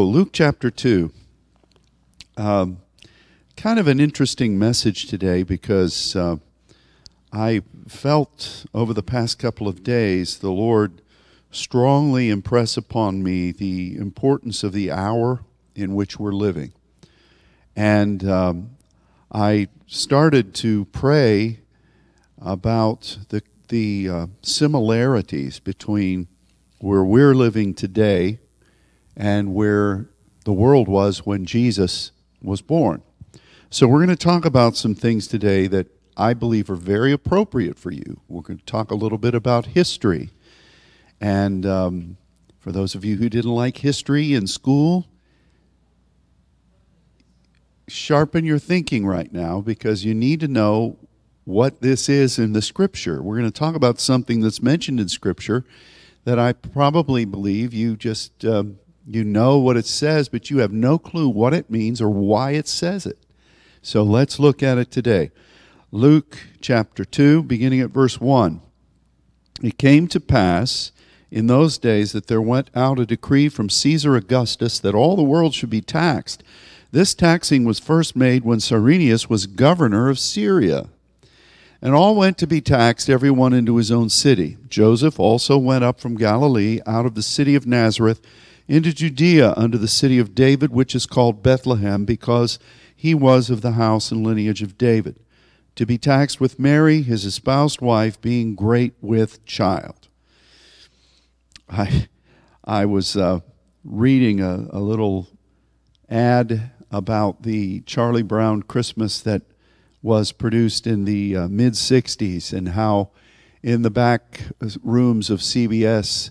Luke chapter 2. Um, kind of an interesting message today because uh, I felt over the past couple of days the Lord strongly impress upon me the importance of the hour in which we're living. And um, I started to pray about the, the uh, similarities between where we're living today and where the world was when Jesus was born. So, we're going to talk about some things today that I believe are very appropriate for you. We're going to talk a little bit about history. And um, for those of you who didn't like history in school, sharpen your thinking right now because you need to know what this is in the scripture. We're going to talk about something that's mentioned in scripture that I probably believe you just um, you know what it says, but you have no clue what it means or why it says it. So let's look at it today. Luke chapter 2, beginning at verse 1. It came to pass in those days that there went out a decree from Caesar Augustus that all the world should be taxed. This taxing was first made when Cyrenius was governor of Syria. And all went to be taxed, every one into his own city. Joseph also went up from Galilee, out of the city of Nazareth into Judea unto the city of David, which is called Bethlehem, because he was of the house and lineage of David, to be taxed with Mary, his espoused wife, being great with child. I, I was uh, reading a, a little ad about the Charlie Brown Christmas that was produced in the uh, mid 60s and how in the back rooms of CBS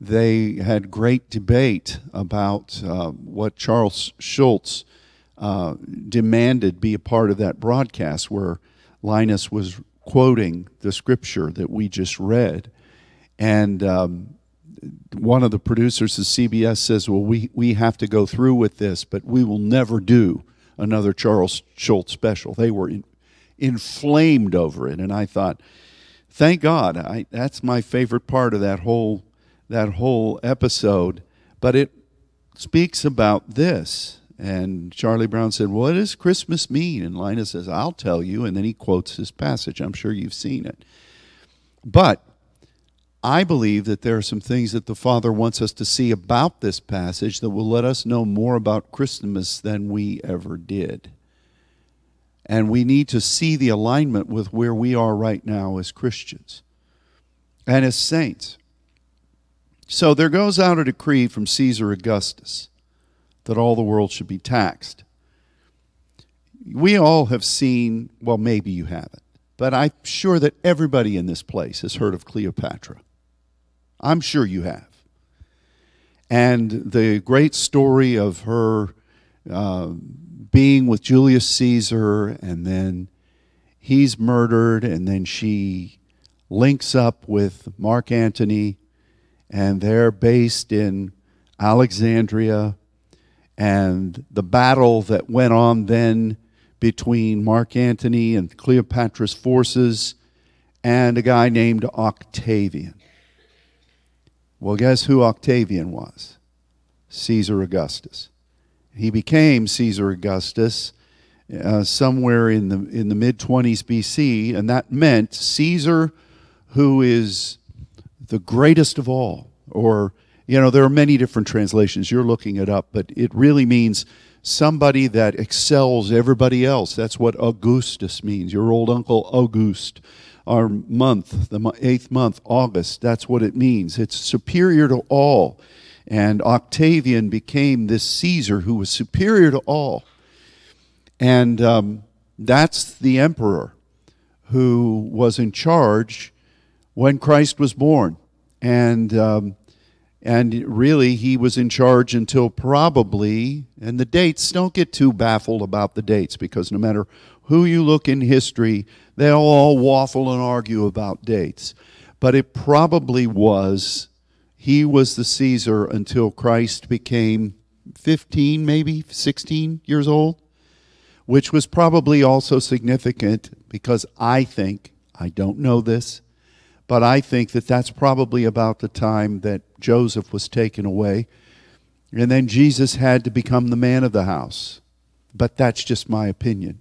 they had great debate about uh, what Charles Schulz uh, demanded be a part of that broadcast, where Linus was quoting the scripture that we just read. And um, one of the producers of CBS says, Well, we, we have to go through with this, but we will never do another Charles Schulz special. They were in, inflamed over it. And I thought, thank God. I, that's my favorite part of that whole that whole episode, but it speaks about this. And Charlie Brown said, What does Christmas mean? And Linus says, I'll tell you. And then he quotes this passage. I'm sure you've seen it. But I believe that there are some things that the Father wants us to see about this passage that will let us know more about Christmas than we ever did. And we need to see the alignment with where we are right now as Christians and as saints. So there goes out a decree from Caesar Augustus that all the world should be taxed. We all have seen, well, maybe you haven't, but I'm sure that everybody in this place has heard of Cleopatra. I'm sure you have. And the great story of her uh, being with Julius Caesar, and then he's murdered, and then she links up with Mark Antony and they're based in Alexandria. And the battle that went on then between Mark Antony and Cleopatra's forces and a guy named Octavian. Well, guess who Octavian was? Caesar Augustus. He became Caesar Augustus uh, somewhere in the in the mid 20s BC, and that meant Caesar, who is the greatest of all. Or, you know, there are many different translations. You're looking it up, but it really means somebody that excels everybody else. That's what Augustus means. Your old uncle August. Our month, the eighth month, August, that's what it means. It's superior to all. And Octavian became this Caesar who was superior to all. And um, that's the emperor who was in charge when Christ was born. And, um, and really, he was in charge until probably, and the dates, don't get too baffled about the dates because no matter who you look in history, they'll all waffle and argue about dates. But it probably was, he was the Caesar until Christ became 15, maybe 16 years old, which was probably also significant because I think, I don't know this, but I think that that's probably about the time that Joseph was taken away. And then Jesus had to become the man of the house. But that's just my opinion,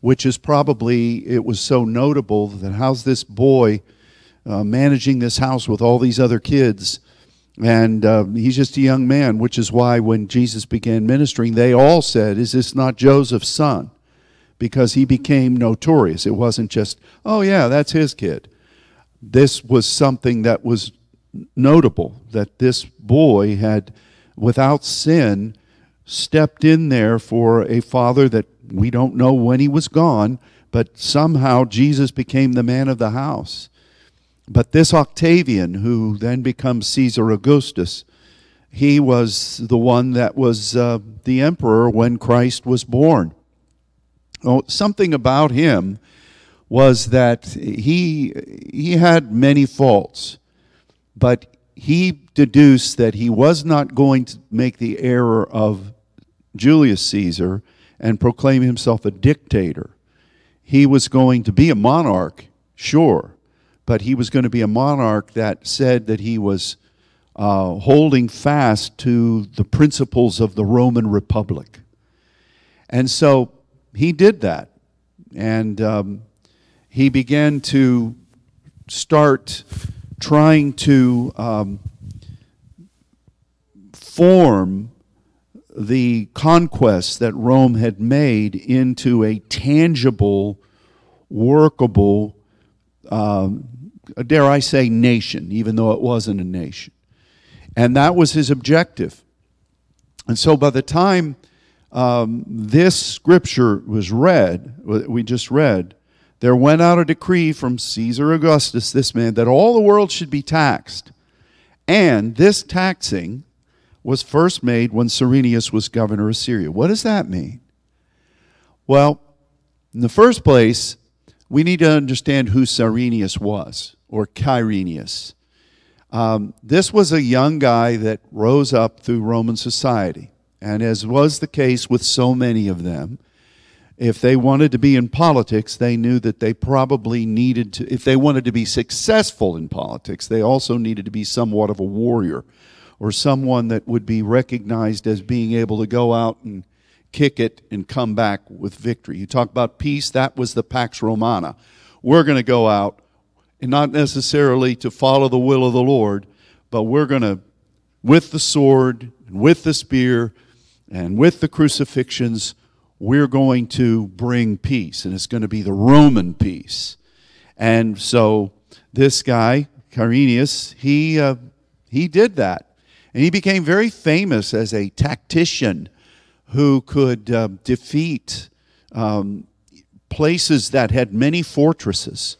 which is probably, it was so notable that how's this boy uh, managing this house with all these other kids? And uh, he's just a young man, which is why when Jesus began ministering, they all said, Is this not Joseph's son? Because he became notorious. It wasn't just, Oh, yeah, that's his kid. This was something that was notable that this boy had, without sin, stepped in there for a father that we don't know when he was gone, but somehow Jesus became the man of the house. But this Octavian, who then becomes Caesar Augustus, he was the one that was uh, the emperor when Christ was born. Oh, something about him was that he, he had many faults, but he deduced that he was not going to make the error of Julius Caesar and proclaim himself a dictator. He was going to be a monarch, sure, but he was going to be a monarch that said that he was uh, holding fast to the principles of the Roman Republic. And so he did that. And um, he began to start trying to um, form the conquests that Rome had made into a tangible, workable, um, dare I say, nation, even though it wasn't a nation. And that was his objective. And so by the time um, this scripture was read, we just read, there went out a decree from Caesar Augustus, this man, that all the world should be taxed. And this taxing was first made when Cyrenius was governor of Syria. What does that mean? Well, in the first place, we need to understand who Cyrenius was, or Quirinius. Um, this was a young guy that rose up through Roman society. And as was the case with so many of them, if they wanted to be in politics, they knew that they probably needed to, if they wanted to be successful in politics, they also needed to be somewhat of a warrior or someone that would be recognized as being able to go out and kick it and come back with victory. You talk about peace, that was the Pax Romana. We're going to go out and not necessarily to follow the will of the Lord, but we're going to, with the sword and with the spear and with the crucifixions, we're going to bring peace, and it's going to be the Roman peace. And so this guy, Quirinius, he, uh, he did that. And he became very famous as a tactician who could uh, defeat um, places that had many fortresses.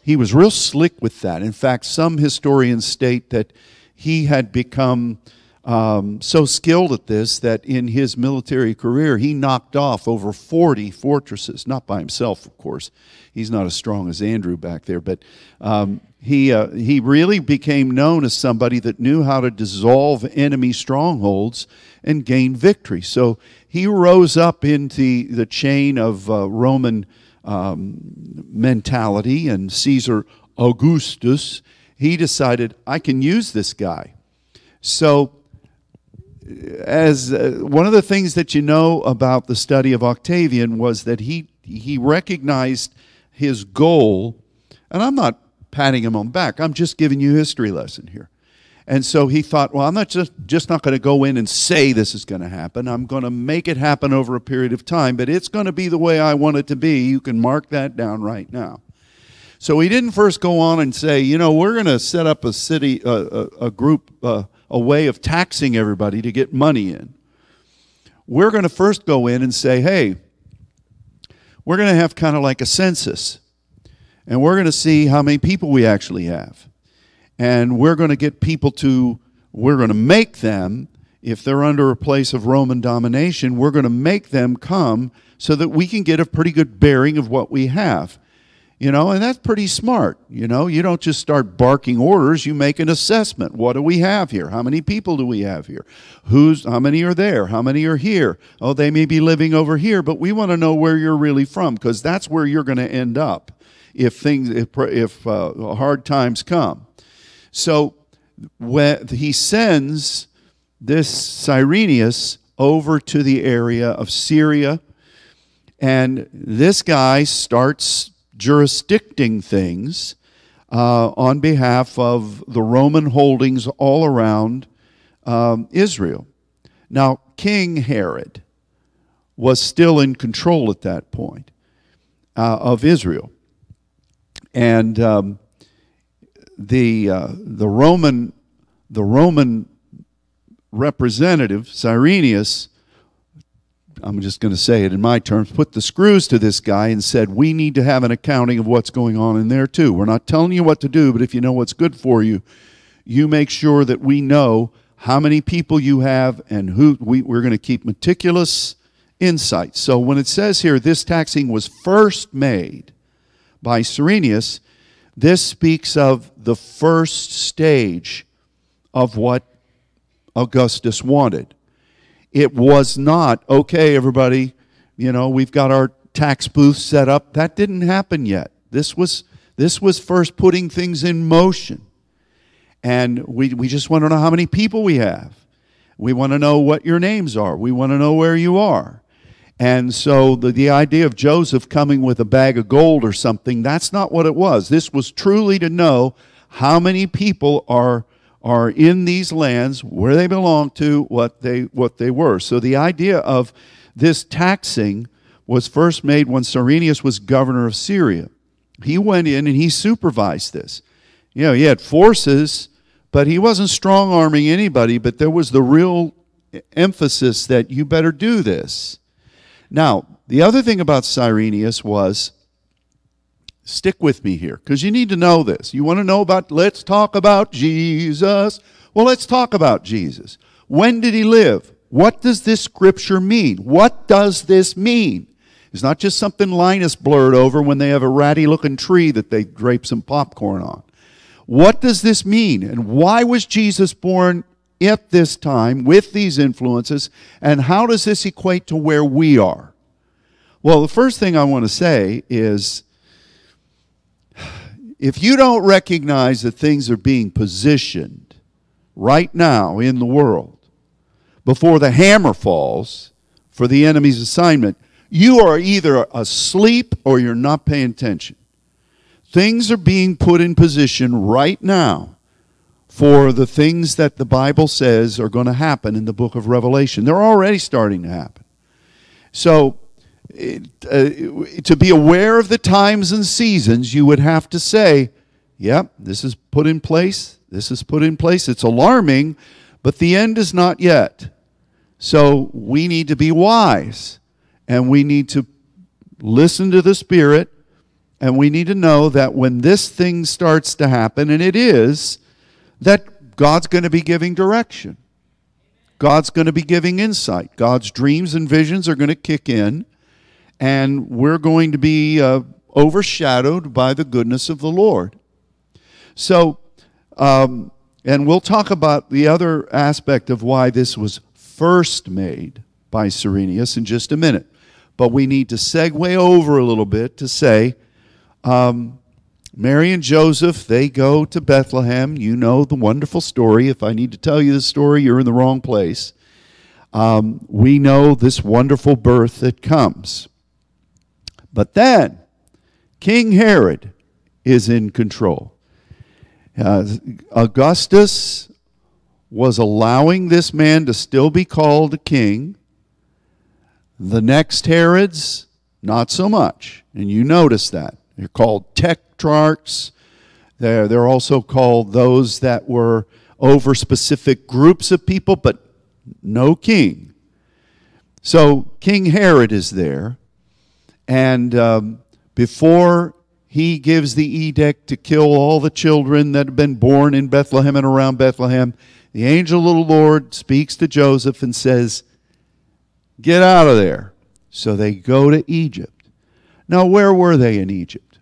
He was real slick with that. In fact, some historians state that he had become um, so skilled at this that in his military career he knocked off over 40 fortresses, not by himself, of course. He's not as strong as Andrew back there, but um, he, uh, he really became known as somebody that knew how to dissolve enemy strongholds and gain victory. So he rose up into the chain of uh, Roman um, mentality, and Caesar Augustus, he decided, I can use this guy. So, as uh, one of the things that you know about the study of Octavian was that he, he recognized his goal, and I'm not patting him on the back. I'm just giving you a history lesson here. And so he thought, well, I'm not just, just not going to go in and say this is going to happen. I'm going to make it happen over a period of time, but it's going to be the way I want it to be. You can mark that down right now. So he didn't first go on and say, you know, we're going to set up a city, a, a group, uh, a way of taxing everybody to get money in. We're going to first go in and say, hey, we're going to have kind of like a census and we're going to see how many people we actually have. And we're going to get people to, we're going to make them, if they're under a place of Roman domination, we're going to make them come so that we can get a pretty good bearing of what we have. You know, and that's pretty smart. You know, you don't just start barking orders, you make an assessment. What do we have here? How many people do we have here? Who's how many are there? How many are here? Oh, they may be living over here, but we want to know where you're really from because that's where you're going to end up if things if, if uh, hard times come. So when he sends this Cyrenius over to the area of Syria, and this guy starts jurisdicting things uh, on behalf of the Roman holdings all around um, Israel. Now, King Herod was still in control at that point uh, of Israel. And um, the, uh, the, Roman, the Roman representative, Cyrenius, I'm just going to say it in my terms, put the screws to this guy and said, We need to have an accounting of what's going on in there too. We're not telling you what to do, but if you know what's good for you, you make sure that we know how many people you have and who we, we're going to keep meticulous insight. So when it says here, this taxing was first made by Cyrenius, this speaks of the first stage of what Augustus wanted. It was not, okay, everybody, you know, we've got our tax booth set up. That didn't happen yet. This was, this was first putting things in motion. And we, we just want to know how many people we have. We want to know what your names are. We want to know where you are. And so the, the idea of Joseph coming with a bag of gold or something, that's not what it was. This was truly to know how many people are are in these lands where they belong to what they what they were. So the idea of this taxing was first made when Cyrenius was governor of Syria. He went in and he supervised this. You know, he had forces, but he wasn't strong arming anybody, but there was the real emphasis that you better do this. Now, the other thing about Cyrenius was stick with me here because you need to know this. You want to know about, let's talk about Jesus. Well, let's talk about Jesus. When did he live? What does this scripture mean? What does this mean? It's not just something Linus blurred over when they have a ratty looking tree that they drape some popcorn on. What does this mean? And why was Jesus born at this time with these influences, and how does this equate to where we are? Well, the first thing I want to say is if you don't recognize that things are being positioned right now in the world before the hammer falls for the enemy's assignment, you are either asleep or you're not paying attention. Things are being put in position right now for the things that the Bible says are going to happen in the book of Revelation. They're already starting to happen. So, uh, to be aware of the times and seasons, you would have to say, yep, this is put in place. This is put in place. It's alarming, but the end is not yet. So, we need to be wise and we need to listen to the Spirit and we need to know that when this thing starts to happen, and it is, that God's going to be giving direction. God's going to be giving insight. God's dreams and visions are going to kick in, and we're going to be uh, overshadowed by the goodness of the Lord. So, um, and we'll talk about the other aspect of why this was first made by Cyrenius in just a minute. But we need to segue over a little bit to say, um, Mary and Joseph, they go to Bethlehem. You know the wonderful story. If I need to tell you the story, you're in the wrong place. Um, we know this wonderful birth that comes. But then, King Herod is in control. Uh, Augustus was allowing this man to still be called a king. The next Herods, not so much. And you notice that. They're called tetrarchs. They're, they're also called those that were over specific groups of people, but no king. So King Herod is there, and um, before he gives the edict to kill all the children that have been born in Bethlehem and around Bethlehem, the angel of the Lord speaks to Joseph and says, Get out of there. So they go to Egypt. Now, where were they in Egypt?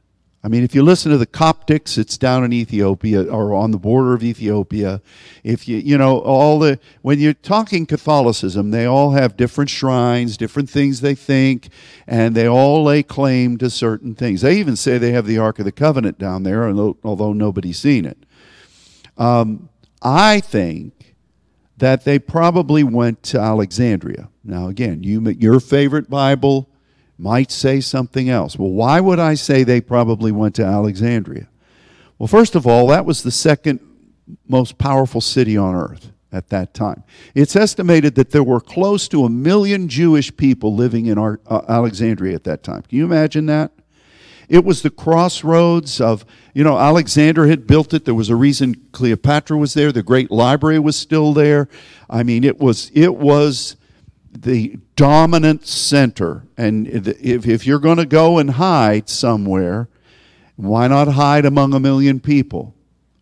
I mean, if you listen to the Coptics, it's down in Ethiopia or on the border of Ethiopia. If you, you know, all the, when you're talking Catholicism, they all have different shrines, different things they think, and they all lay claim to certain things. They even say they have the Ark of the Covenant down there, although, nobody's seen it. Um, I think that they probably went to Alexandria. Now, again, you, your favorite Bible might say something else. Well, why would I say they probably went to Alexandria? Well, first of all, that was the second most powerful city on earth at that time. It's estimated that there were close to a million Jewish people living in our, uh, Alexandria at that time. Can you imagine that? It was the crossroads of, you know, Alexander had built it. There was a reason Cleopatra was there. The great library was still there. I mean, it was it was the dominant center. And if, if you're going to go and hide somewhere, why not hide among a million people?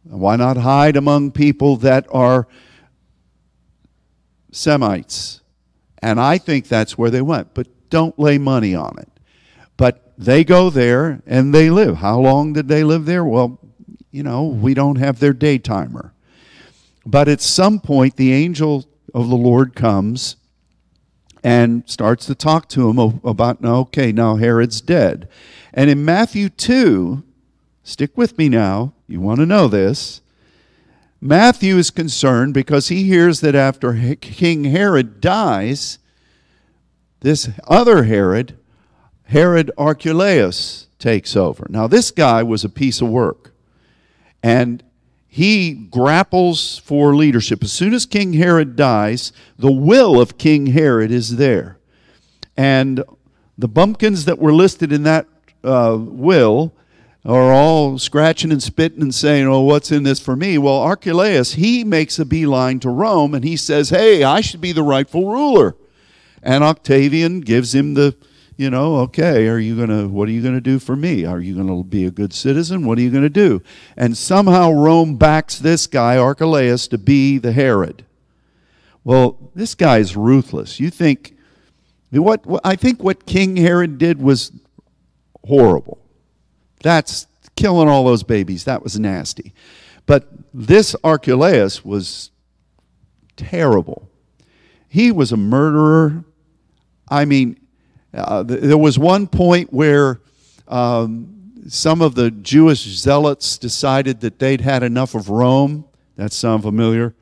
Why not hide among people that are Semites? And I think that's where they went, but don't lay money on it. But they go there and they live. How long did they live there? Well, you know, we don't have their day timer. But at some point, the angel of the Lord comes and starts to talk to him about, okay, now Herod's dead. And in Matthew 2, stick with me now, you want to know this. Matthew is concerned because he hears that after King Herod dies, this other Herod, Herod Archelaus, takes over. Now, this guy was a piece of work. And he grapples for leadership. As soon as King Herod dies, the will of King Herod is there. And the bumpkins that were listed in that uh, will are all scratching and spitting and saying, Oh, what's in this for me? Well, Archelaus, he makes a beeline to Rome and he says, Hey, I should be the rightful ruler. And Octavian gives him the you know, okay, are you going to, what are you going to do for me? Are you going to be a good citizen? What are you going to do? And somehow Rome backs this guy, Archelaus, to be the Herod. Well, this guy is ruthless. You think, what, I think what King Herod did was horrible. That's killing all those babies. That was nasty. But this Archelaus was terrible. He was a murderer. I mean, uh, there was one point where um, some of the Jewish zealots decided that they'd had enough of Rome. That sound familiar?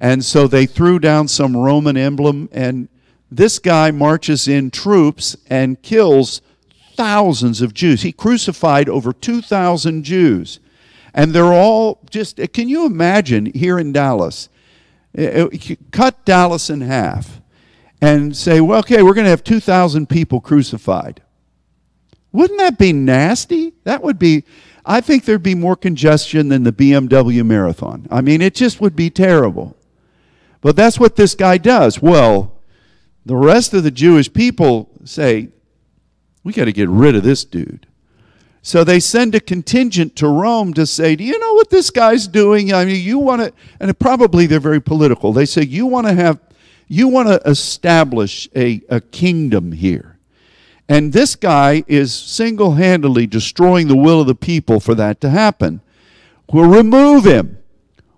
And so they threw down some Roman emblem, and this guy marches in troops and kills thousands of Jews. He crucified over 2,000 Jews. And they're all just, can you imagine here in Dallas? Uh, uh, cut Dallas in half and say, well, okay, we're going to have 2,000 people crucified. Wouldn't that be nasty? That would be, I think there'd be more congestion than the BMW marathon. I mean, it just would be terrible. But that's what this guy does. Well, the rest of the Jewish people say, we got to get rid of this dude. So they send a contingent to Rome to say, Do you know what this guy's doing? I mean, you want to, and probably they're very political. They say, You want to have you want to establish a, a kingdom here. And this guy is single handedly destroying the will of the people for that to happen. We'll remove him.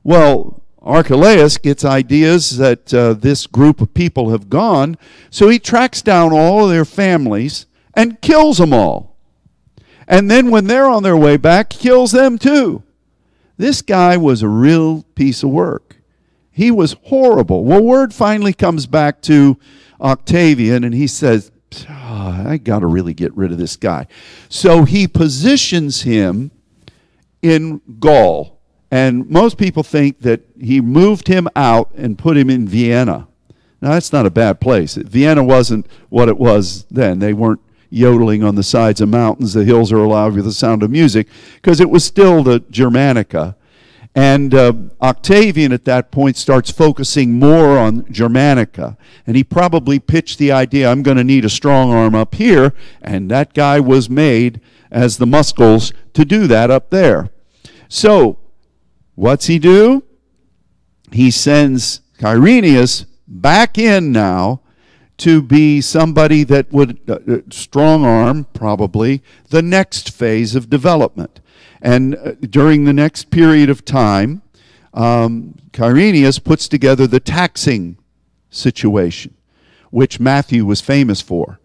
Well, Archelaus gets ideas that uh, this group of people have gone, so he tracks down all of their families and kills them all. And then when they're on their way back, kills them too. This guy was a real piece of work. He was horrible. Well, word finally comes back to Octavian, and he says, oh, I got to really get rid of this guy. So he positions him in Gaul. And most people think that he moved him out and put him in Vienna. Now, that's not a bad place. Vienna wasn't what it was then. They weren't yodeling on the sides of mountains. The hills are alive with the sound of music because it was still the Germanica. And uh, Octavian at that point starts focusing more on Germanica. And he probably pitched the idea I'm going to need a strong arm up here. And that guy was made as the muscles to do that up there. So, what's he do? He sends Quirinius back in now to be somebody that would uh, uh strong arm, probably, the next phase of development. And uh, during the next period of time, um, puts together the taxing situation, which Matthew was famous for.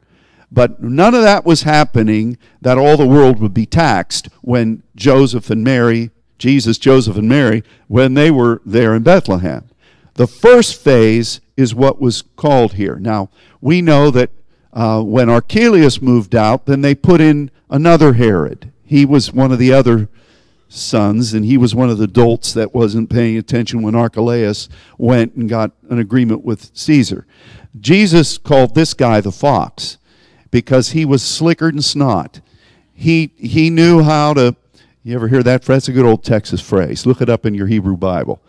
But none of that was happening that all the world would be taxed when Joseph and Mary, Jesus, Joseph, and Mary, when they were there in Bethlehem. The first phase is what was called here. Now, we know that uh, when Archelaus moved out, then they put in another Herod. He was one of the other sons, and he was one of the dolts that wasn't paying attention when Archelaus went and got an agreement with Caesar. Jesus called this guy the fox because he was slicker than snot. He, he knew how to you ever hear that? That's a good old Texas phrase. Look it up in your Hebrew Bible.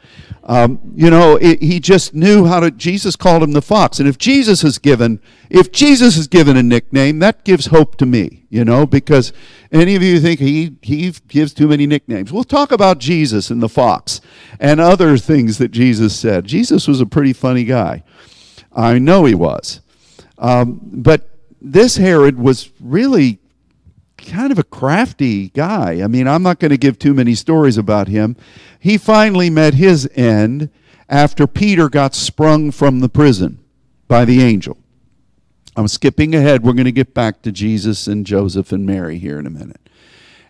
Um, you know, it, he just knew how to. Jesus called him the fox, and if Jesus has given, if Jesus has given a nickname, that gives hope to me. You know, because any of you think he he gives too many nicknames. We'll talk about Jesus and the fox and other things that Jesus said. Jesus was a pretty funny guy. I know he was, um, but this Herod was really kind of a crafty guy. I mean, I'm not going to give too many stories about him. He finally met his end after Peter got sprung from the prison by the angel. I'm skipping ahead. We're going to get back to Jesus and Joseph and Mary here in a minute.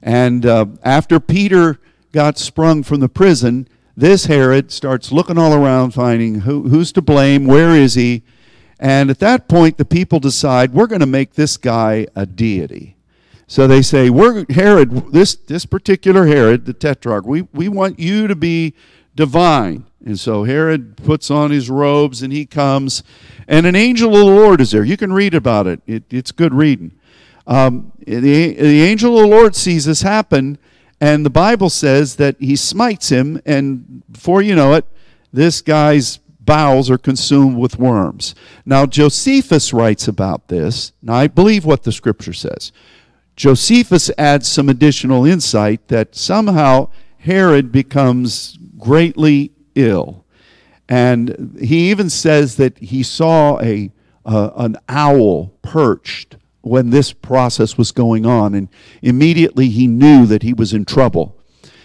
And uh, after Peter got sprung from the prison, this Herod starts looking all around, finding who, who's to blame, where is he? And at that point, the people decide we're going to make this guy a deity. So they say, We're Herod, this, this particular Herod, the tetrarch, we, we want you to be divine. And so Herod puts on his robes and he comes, and an angel of the Lord is there. You can read about it, it it's good reading. Um, the, the angel of the Lord sees this happen, and the Bible says that he smites him, and before you know it, this guy's bowels are consumed with worms. Now, Josephus writes about this. Now, I believe what the scripture says. Josephus adds some additional insight that somehow Herod becomes greatly ill. And he even says that he saw a, uh, an owl perched when this process was going on, and immediately he knew that he was in trouble.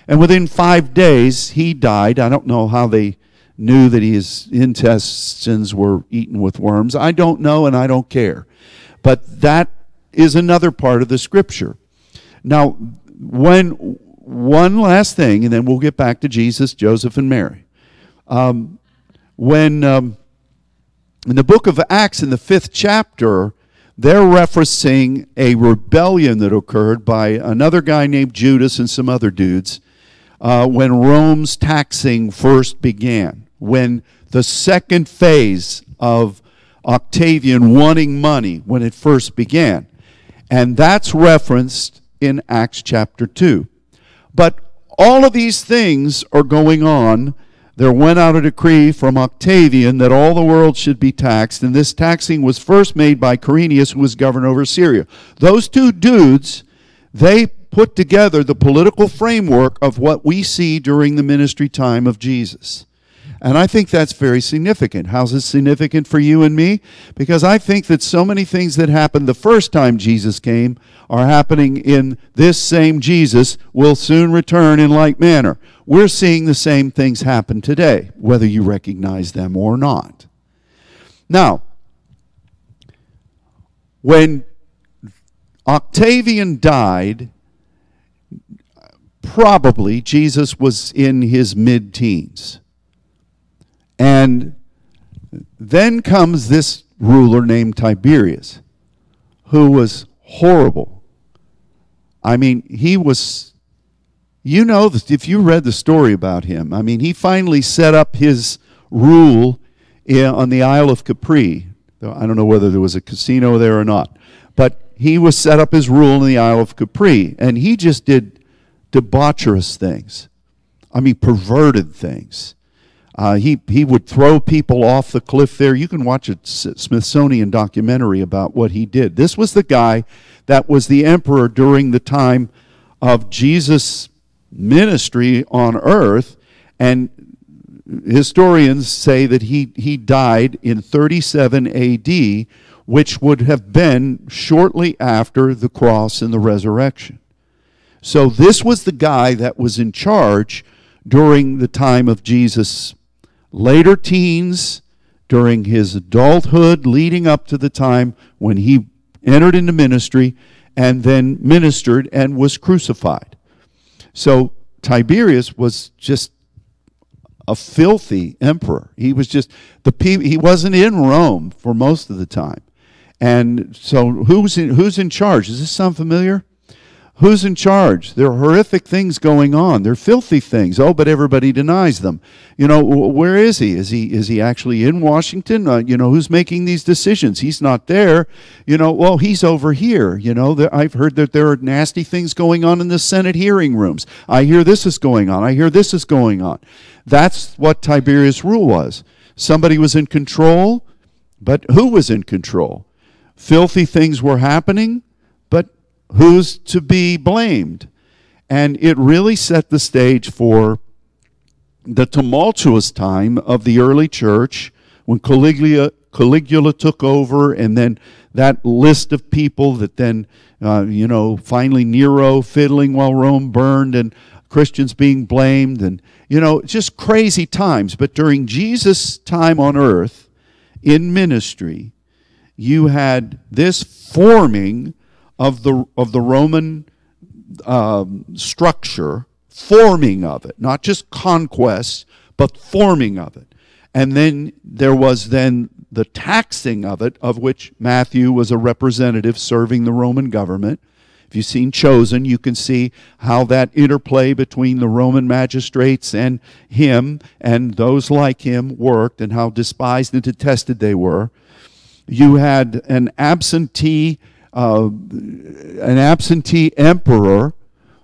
And within five days, he died. I don't know how they knew that his intestines were eaten with worms. I don't know, and I don't care. But that is another part of the scripture. Now, when one last thing, and then we'll get back to Jesus, Joseph, and Mary. Um, when um, in the book of Acts, in the fifth chapter, they're referencing a rebellion that occurred by another guy named Judas and some other dudes uh, when Rome's taxing first began. When the second phase of Octavian wanting money, when it first began. And that's referenced in Acts chapter 2. But all of these things are going on. There went out a decree from Octavian that all the world should be taxed, and this taxing was first made by Quirinius, who was governor over Syria. Those two dudes, they put together the political framework of what we see during the ministry time of Jesus. And I think that's very significant. How's it significant for you and me? Because I think that so many things that happened the first time Jesus came are happening in this same Jesus will soon return in like manner. We're seeing the same things happen today, whether you recognize them or not. Now, when Octavian died, probably Jesus was in his mid teens. And then comes this ruler named Tiberius, who was horrible. I mean, he was, you know, if you read the story about him, I mean, he finally set up his rule on the Isle of Capri. I don't know whether there was a casino there or not, but he was set up his rule in the Isle of Capri, and he just did debaucherous things. I mean, perverted things. Uh, he, he would throw people off the cliff there. You can watch a Smithsonian documentary about what he did. This was the guy that was the emperor during the time of Jesus' ministry on earth. And historians say that he, he died in 37 AD, which would have been shortly after the cross and the resurrection. So this was the guy that was in charge during the time of Jesus' later teens, during his adulthood, leading up to the time when he entered into ministry and then ministered and was crucified. So Tiberius was just a filthy emperor. He was just the pe- he wasn't in Rome for most of the time. And so who's in, who's in charge? Does this sound familiar? Who's in charge? There are horrific things going on. They're filthy things. Oh, but everybody denies them. You know, where is he? Is he is he actually in Washington? Uh, you know, who's making these decisions? He's not there. You know, well, he's over here. You know, I've heard that there are nasty things going on in the Senate hearing rooms. I hear this is going on. I hear this is going on. That's what Tiberius' rule was. Somebody was in control, but who was in control? Filthy things were happening who's to be blamed. And it really set the stage for the tumultuous time of the early church when Caligula, Caligula took over, and then that list of people that then, uh, you know, finally Nero fiddling while Rome burned and Christians being blamed, and, you know, just crazy times. But during Jesus' time on earth in ministry, you had this forming of the, of the Roman um, structure, forming of it, not just conquest, but forming of it. And then there was then the taxing of it, of which Matthew was a representative serving the Roman government. If you've seen Chosen, you can see how that interplay between the Roman magistrates and him and those like him worked and how despised and detested they were. You had an absentee uh, an absentee emperor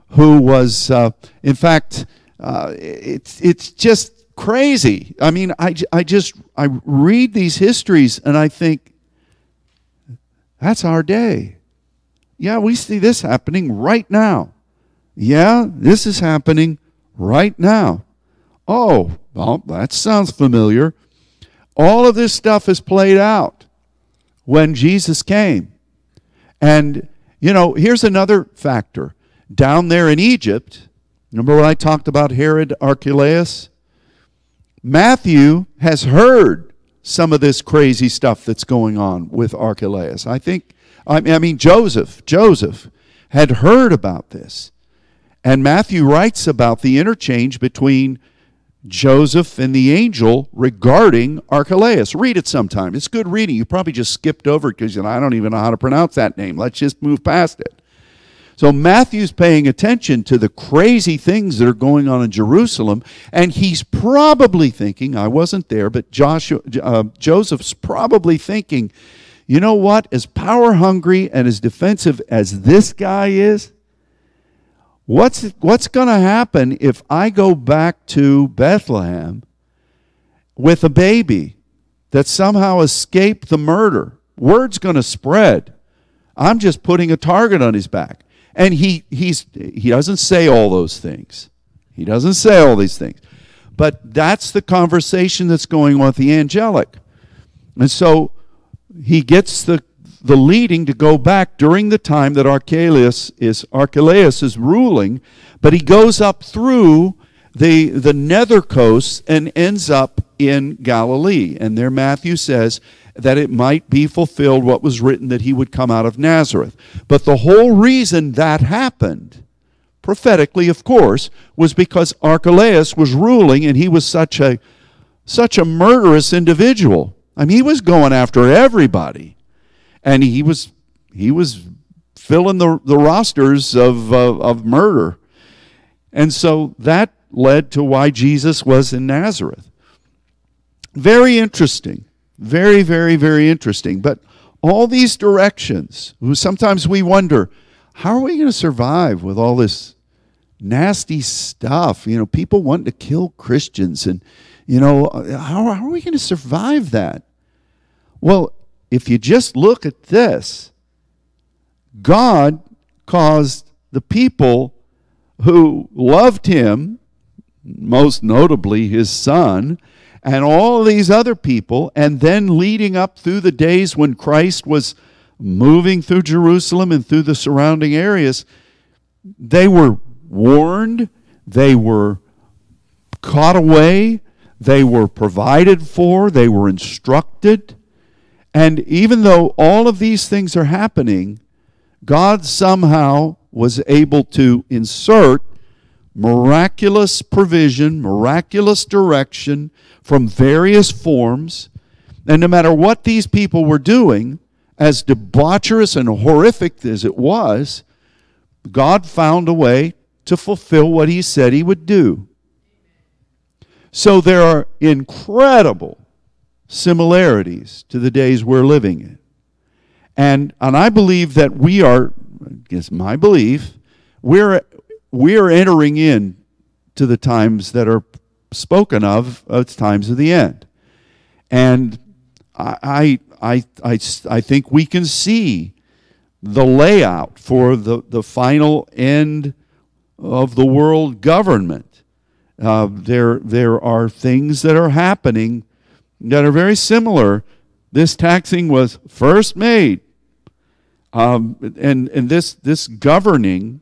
who was, uh, in fact, uh, it's it's just crazy. I mean, I, I just I read these histories and I think that's our day. Yeah, we see this happening right now. Yeah, this is happening right now. Oh, well, that sounds familiar. All of this stuff is played out when Jesus came. And, you know, here's another factor. Down there in Egypt, remember when I talked about Herod Archelaus? Matthew has heard some of this crazy stuff that's going on with Archelaus. I think, I mean, Joseph, Joseph had heard about this. And Matthew writes about the interchange between Joseph and the angel regarding Archelaus. Read it sometime. It's good reading. You probably just skipped over it because you know, I don't even know how to pronounce that name. Let's just move past it. So Matthew's paying attention to the crazy things that are going on in Jerusalem, and he's probably thinking, I wasn't there, but Joshua, uh, Joseph's probably thinking, you know what? As power hungry and as defensive as this guy is, What's, what's going to happen if I go back to Bethlehem with a baby that somehow escaped the murder? Word's going to spread. I'm just putting a target on his back. And he, he's, he doesn't say all those things. He doesn't say all these things. But that's the conversation that's going on with the angelic. And so he gets the the leading to go back during the time that Archelaus is Archelaus is ruling, but he goes up through the the nether coast and ends up in Galilee. And there Matthew says that it might be fulfilled what was written that he would come out of Nazareth. But the whole reason that happened, prophetically of course, was because Archelaus was ruling and he was such a such a murderous individual. I mean, he was going after everybody and he was he was filling the the rosters of of murder, and so that led to why Jesus was in Nazareth. Very interesting, very very very interesting. But all these directions, sometimes we wonder, how are we going to survive with all this nasty stuff? You know, people want to kill Christians, and you know, how, how are we going to survive that? Well, if you just look at this, God caused the people who loved him, most notably his son, and all these other people, and then leading up through the days when Christ was moving through Jerusalem and through the surrounding areas, they were warned, they were caught away, they were provided for, they were instructed. And even though all of these things are happening, God somehow was able to insert miraculous provision, miraculous direction from various forms. And no matter what these people were doing, as debaucherous and horrific as it was, God found a way to fulfill what He said He would do. So there are incredible similarities to the days we're living in. And, and I believe that we are, I guess my belief, we're, we're entering in to the times that are spoken of as times of the end. And I, I, I, I think we can see the layout for the, the final end of the world government. Uh, there, there are things that are happening that are very similar. This taxing was first made, um, and and this this governing.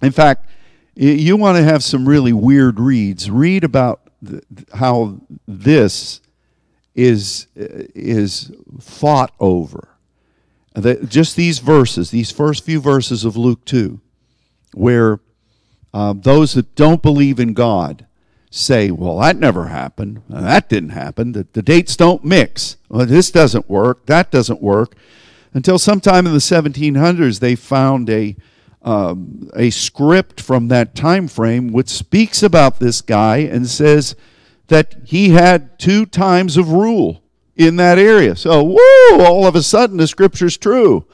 In fact, you want to have some really weird reads. Read about how this is is fought over. just these verses, these first few verses of Luke two, where uh, those that don't believe in God say, well, that never happened. That didn't happen. The, the dates don't mix. Well, this doesn't work. That doesn't work. Until sometime in the 1700s, they found a, um, a script from that time frame which speaks about this guy and says that he had two times of rule in that area. So, whoa, all of a sudden the scripture's true.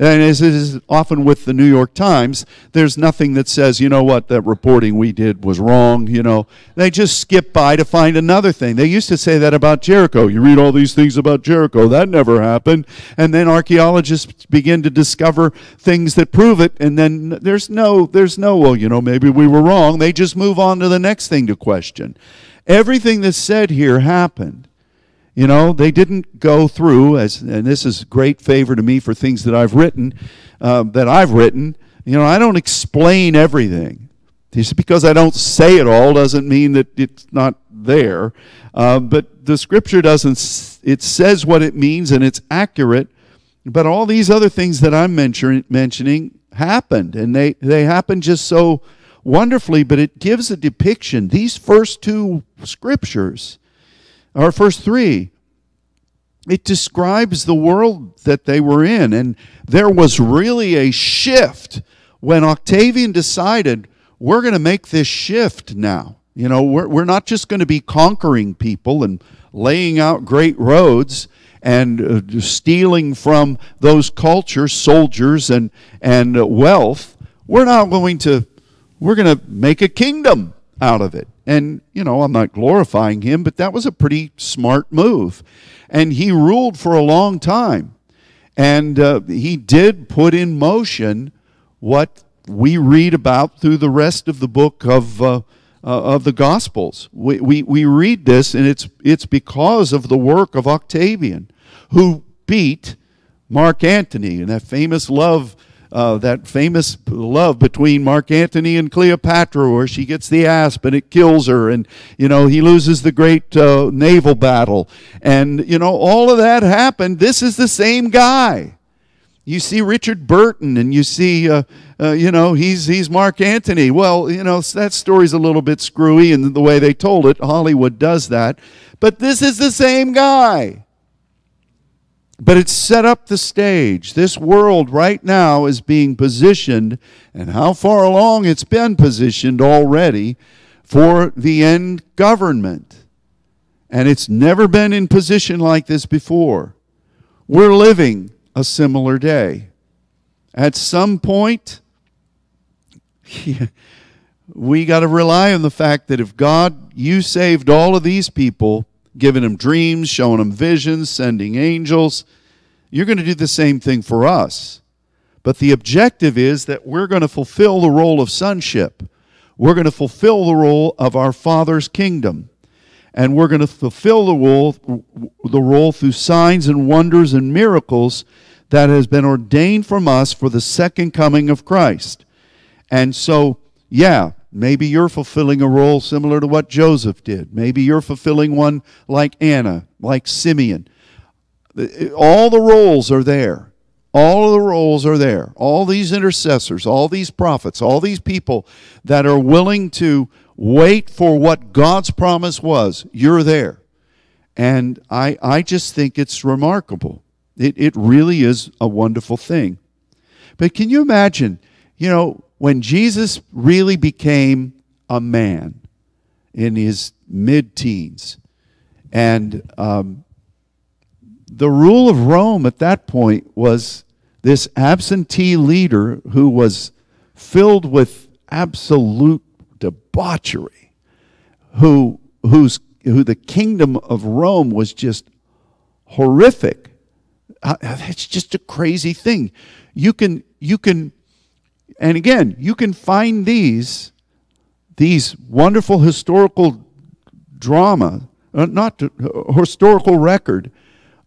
And as is often with the New York Times, there's nothing that says, you know what, that reporting we did was wrong, you know. They just skip by to find another thing. They used to say that about Jericho. You read all these things about Jericho, that never happened. And then archaeologists begin to discover things that prove it, and then there's no, there's no, well, you know, maybe we were wrong. They just move on to the next thing to question. Everything that's said here happened. You know, they didn't go through, as, and this is great favor to me for things that I've written, uh, that I've written. You know, I don't explain everything. Just because I don't say it all doesn't mean that it's not there. Uh, but the scripture doesn't, it says what it means and it's accurate. But all these other things that I'm mention, mentioning happened, and they, they happened just so wonderfully, but it gives a depiction. These first two scriptures our first three, it describes the world that they were in. And there was really a shift when Octavian decided, we're going to make this shift now. You know, we're, we're not just going to be conquering people and laying out great roads and uh, stealing from those cultures, soldiers, and, and wealth. We're not going to, we're going to make a kingdom out of it. And, you know, I'm not glorifying him, but that was a pretty smart move. And he ruled for a long time. And uh, he did put in motion what we read about through the rest of the book of, uh, uh, of the Gospels. We, we, we read this, and it's, it's because of the work of Octavian, who beat Mark Antony in that famous love uh, that famous love between Mark Antony and Cleopatra, where she gets the asp and it kills her, and you know he loses the great uh, naval battle, and you know all of that happened. This is the same guy. You see Richard Burton, and you see, uh, uh you know, he's he's Mark Antony. Well, you know that story's a little bit screwy, and the way they told it, Hollywood does that. But this is the same guy. But it's set up the stage. This world right now is being positioned, and how far along it's been positioned already for the end government. And it's never been in position like this before. We're living a similar day. At some point, we got to rely on the fact that if God, you saved all of these people giving them dreams, showing them visions, sending angels. You're going to do the same thing for us. But the objective is that we're going to fulfill the role of sonship. We're going to fulfill the role of our Father's kingdom. And we're going to fulfill the role, the role through signs and wonders and miracles that has been ordained from us for the second coming of Christ. And so, yeah, Maybe you're fulfilling a role similar to what Joseph did. Maybe you're fulfilling one like Anna, like Simeon. All the roles are there. All of the roles are there. All these intercessors, all these prophets, all these people that are willing to wait for what God's promise was, you're there. And I, I just think it's remarkable. It, it really is a wonderful thing. But can you imagine, you know, when Jesus really became a man in his mid teens, and um, the rule of Rome at that point was this absentee leader who was filled with absolute debauchery, who, whose, who the kingdom of Rome was just horrific. Uh, it's just a crazy thing. You can, you can, and again, you can find these, these wonderful historical drama, uh, not uh, historical record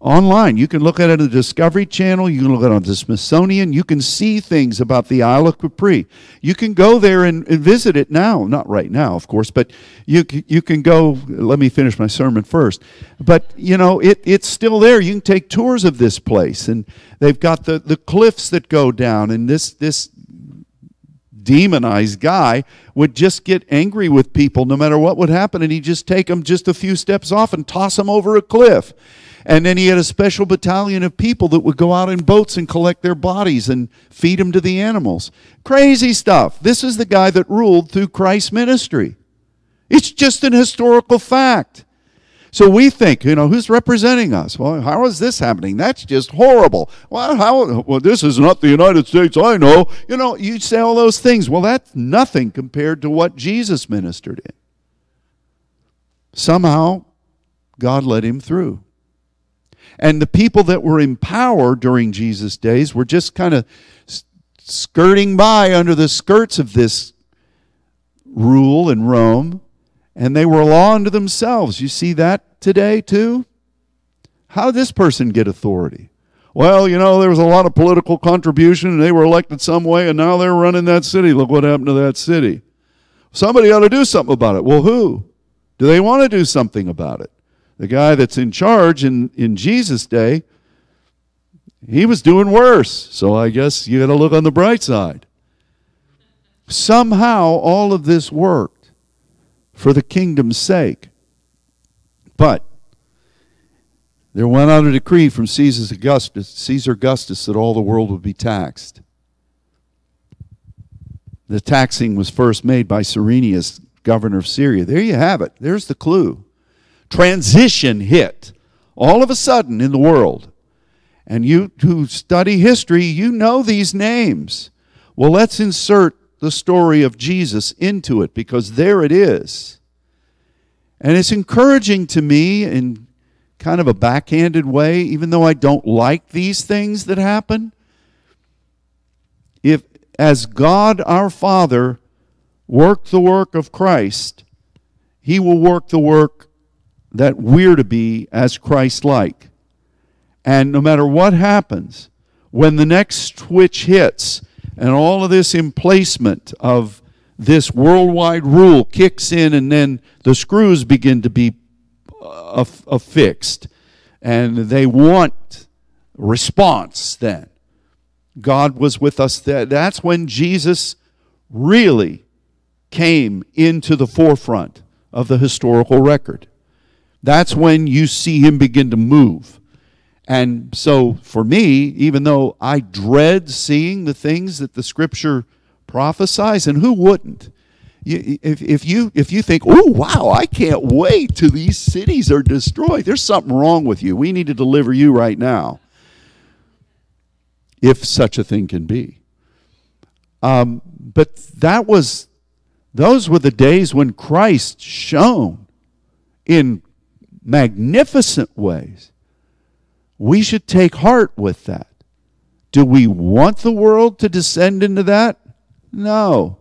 online. You can look at it on the Discovery Channel. You can look at it on the Smithsonian. You can see things about the Isle of Capri. You can go there and, and, visit it now. Not right now, of course, but you you can go. Let me finish my sermon first. But you know, it it's still there. You can take tours of this place, and they've got the the cliffs that go down, and this this demonized guy would just get angry with people no matter what would happen and he'd just take them just a few steps off and toss them over a cliff and then he had a special battalion of people that would go out in boats and collect their bodies and feed them to the animals. Crazy stuff. This is the guy that ruled through Christ's ministry. It's just an historical fact. So we think, you know, who's representing us? Well, how is this happening? That's just horrible. Well, how? Well, this is not the United States I know. You know, you say all those things. Well, that's nothing compared to what Jesus ministered in. Somehow, God led him through. And the people that were in power during Jesus' days were just kind of skirting by under the skirts of this rule in Rome, and they were law unto themselves. You see that today too? How did this person get authority? Well, you know, there was a lot of political contribution, and they were elected some way, and now they're running that city. Look what happened to that city. Somebody ought to do something about it. Well, who? Do they want to do something about it? the guy that's in charge in, in Jesus' day, he was doing worse. So I guess you got to look on the bright side. Somehow all of this worked for the kingdom's sake. But there went out a decree from Caesar Augustus, Caesar Augustus that all the world would be taxed. The taxing was first made by Cyrenius, governor of Syria. There you have it. There's the clue transition hit all of a sudden in the world. And you who study history, you know these names. Well, let's insert the story of Jesus into it because there it is. And it's encouraging to me in kind of a backhanded way, even though I don't like these things that happen. If, as God our Father worked the work of Christ, He will work the work that we're to be as Christ like. And no matter what happens, when the next switch hits and all of this emplacement of this worldwide rule kicks in, and then the screws begin to be uh, affixed, and they want response then. God was with us. That's when Jesus really came into the forefront of the historical record. That's when you see him begin to move. And so for me, even though I dread seeing the things that the scripture prophesies, and who wouldn't? if, if, you, if you think, oh, wow, I can't wait till these cities are destroyed, there's something wrong with you. We need to deliver you right now. If such a thing can be. Um, but that was, those were the days when Christ shone in magnificent ways. We should take heart with that. Do we want the world to descend into that? No.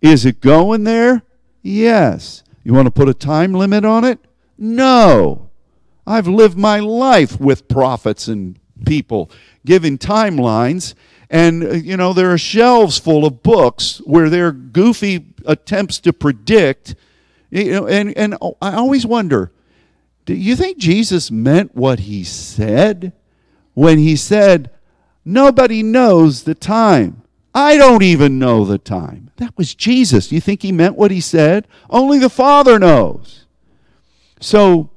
Is it going there? Yes. You want to put a time limit on it? No. I've lived my life with prophets and people giving timelines. And, uh, you know, there are shelves full of books where there are goofy attempts to predict. You know, and, and I always wonder do you think Jesus meant what he said when he said, Nobody knows the time. I don't even know the time. That was Jesus. Do you think he meant what he said? Only the Father knows. So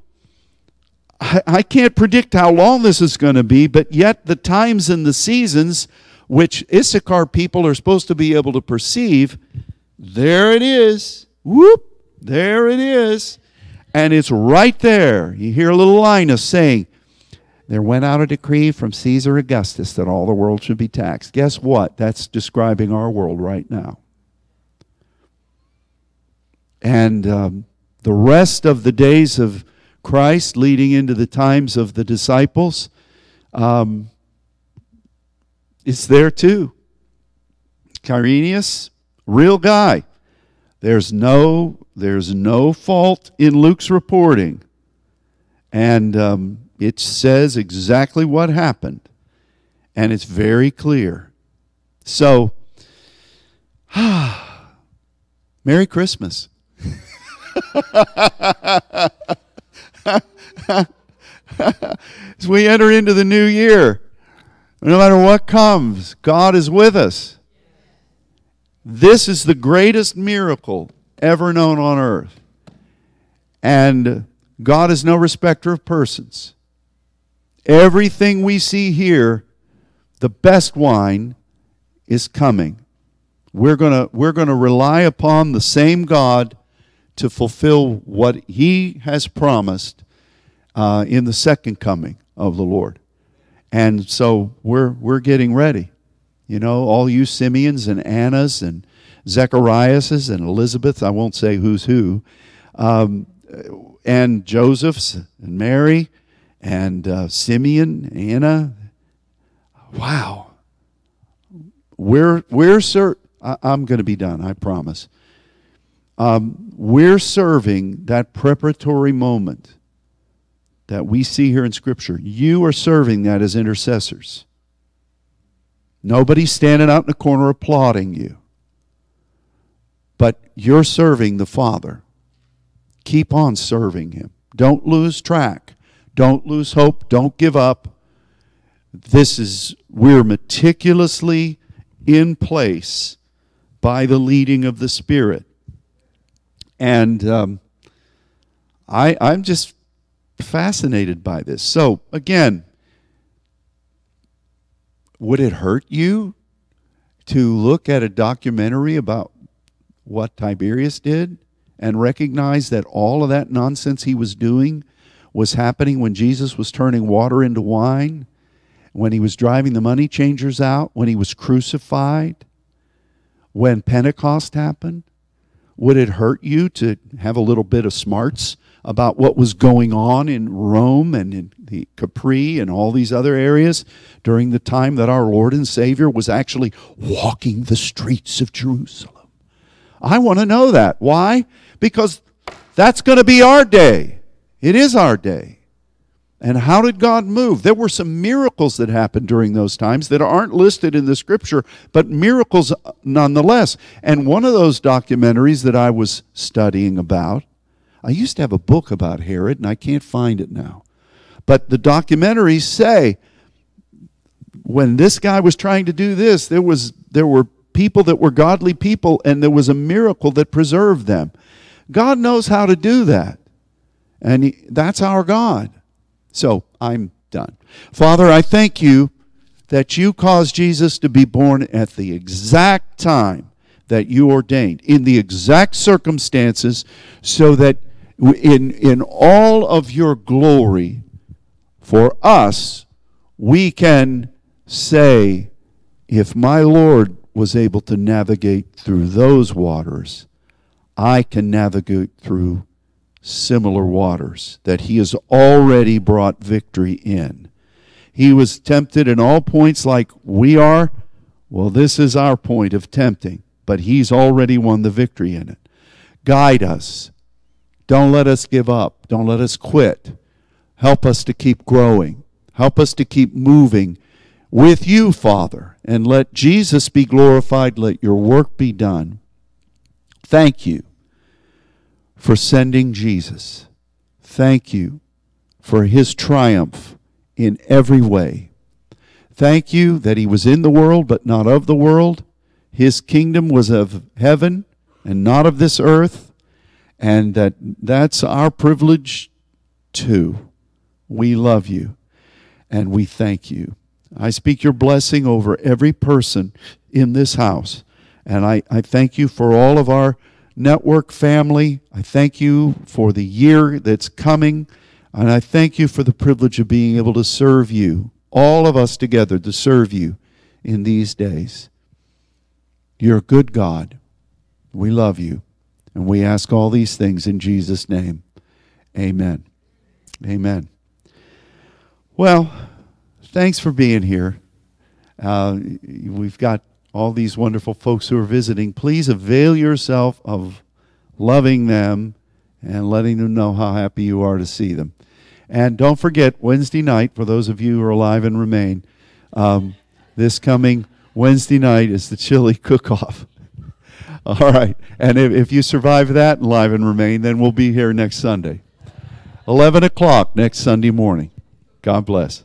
I, I can't predict how long this is going to be, but yet the times and the seasons which Issachar people are supposed to be able to perceive, there it is. Whoop, there it is. And it's right there. You hear little line of saying, There went out a decree from Caesar Augustus that all the world should be taxed. Guess what? That's describing our world right now. And um, the rest of the days of Christ, leading into the times of the disciples, um, it's there too. Quirinius, real guy. There's no there's no fault in Luke's reporting, and um, it says exactly what happened, and it's very clear. So, Merry Christmas. As we enter into the new year, no matter what comes, God is with us. This is the greatest miracle ever known on earth. And God is no respecter of persons. Everything we see here, the best wine is coming. We're going we're going to rely upon the same God to fulfill what he has promised uh, in the second coming of the Lord. And so we're, we're getting ready. You know, all you Simeons and Annas and Zechariases and Elizabeths, I won't say who's who, um, and Josephs and Mary and uh, Simeon, Anna. Wow. We're, we're sir, I, am going to be done, I promise. Um, we're serving that preparatory moment that we see here in Scripture. You are serving that as intercessors. Nobody's standing out in the corner applauding you. But you're serving the Father. Keep on serving Him. Don't lose track. Don't lose hope. Don't give up. This is, we're meticulously in place by the leading of the Spirit. And um, I, I'm just fascinated by this. So, again, would it hurt you to look at a documentary about what Tiberius did and recognize that all of that nonsense he was doing was happening when Jesus was turning water into wine, when he was driving the money changers out, when he was crucified, when Pentecost happened? Would it hurt you to have a little bit of smarts about what was going on in Rome and in the Capri and all these other areas during the time that our Lord and Savior was actually walking the streets of Jerusalem. I want to know that. Why? Because that's going to be our day. It is our day. And how did God move? There were some miracles that happened during those times that aren't listed in the scripture, but miracles uh, nonetheless. And one of those documentaries that I was studying about I used to have a book about Herod, and I can't find it now. But the documentaries say when this guy was trying to do this, there was there were people that were godly people, and there was a miracle that preserved them. God knows how to do that, and he, that's our God. So I'm done. Father, I thank you that you caused Jesus to be born at the exact time that you ordained, in the exact circumstances, so that in, in all of your glory for us, we can say, if my Lord was able to navigate through those waters, I can navigate through similar waters that he has already brought victory in. He was tempted in all points like we are. Well, this is our point of tempting, but he's already won the victory in it. Guide us don't let us give up. Don't let us quit. Help us to keep growing. Help us to keep moving with you, Father, and let Jesus be glorified. Let your work be done. Thank you for sending Jesus. Thank you for his triumph in every way. Thank you that he was in the world, but not of the world. His kingdom was of heaven and not of this earth. And that that's our privilege too. We love you and we thank you. I speak your blessing over every person in this house. And I, I thank you for all of our network family. I thank you for the year that's coming. And I thank you for the privilege of being able to serve you, all of us together to serve you in these days. You're a good God. We love you. And we ask all these things in Jesus' name. Amen. Amen. Well, thanks for being here. Uh, we've got all these wonderful folks who are visiting. Please avail yourself of loving them and letting them know how happy you are to see them. And don't forget, Wednesday night, for those of you who are alive and remain, um, this coming Wednesday night is the chili cook off. All right. And if, if you survive that and live and remain, then we'll be here next Sunday. 11 o'clock next Sunday morning. God bless.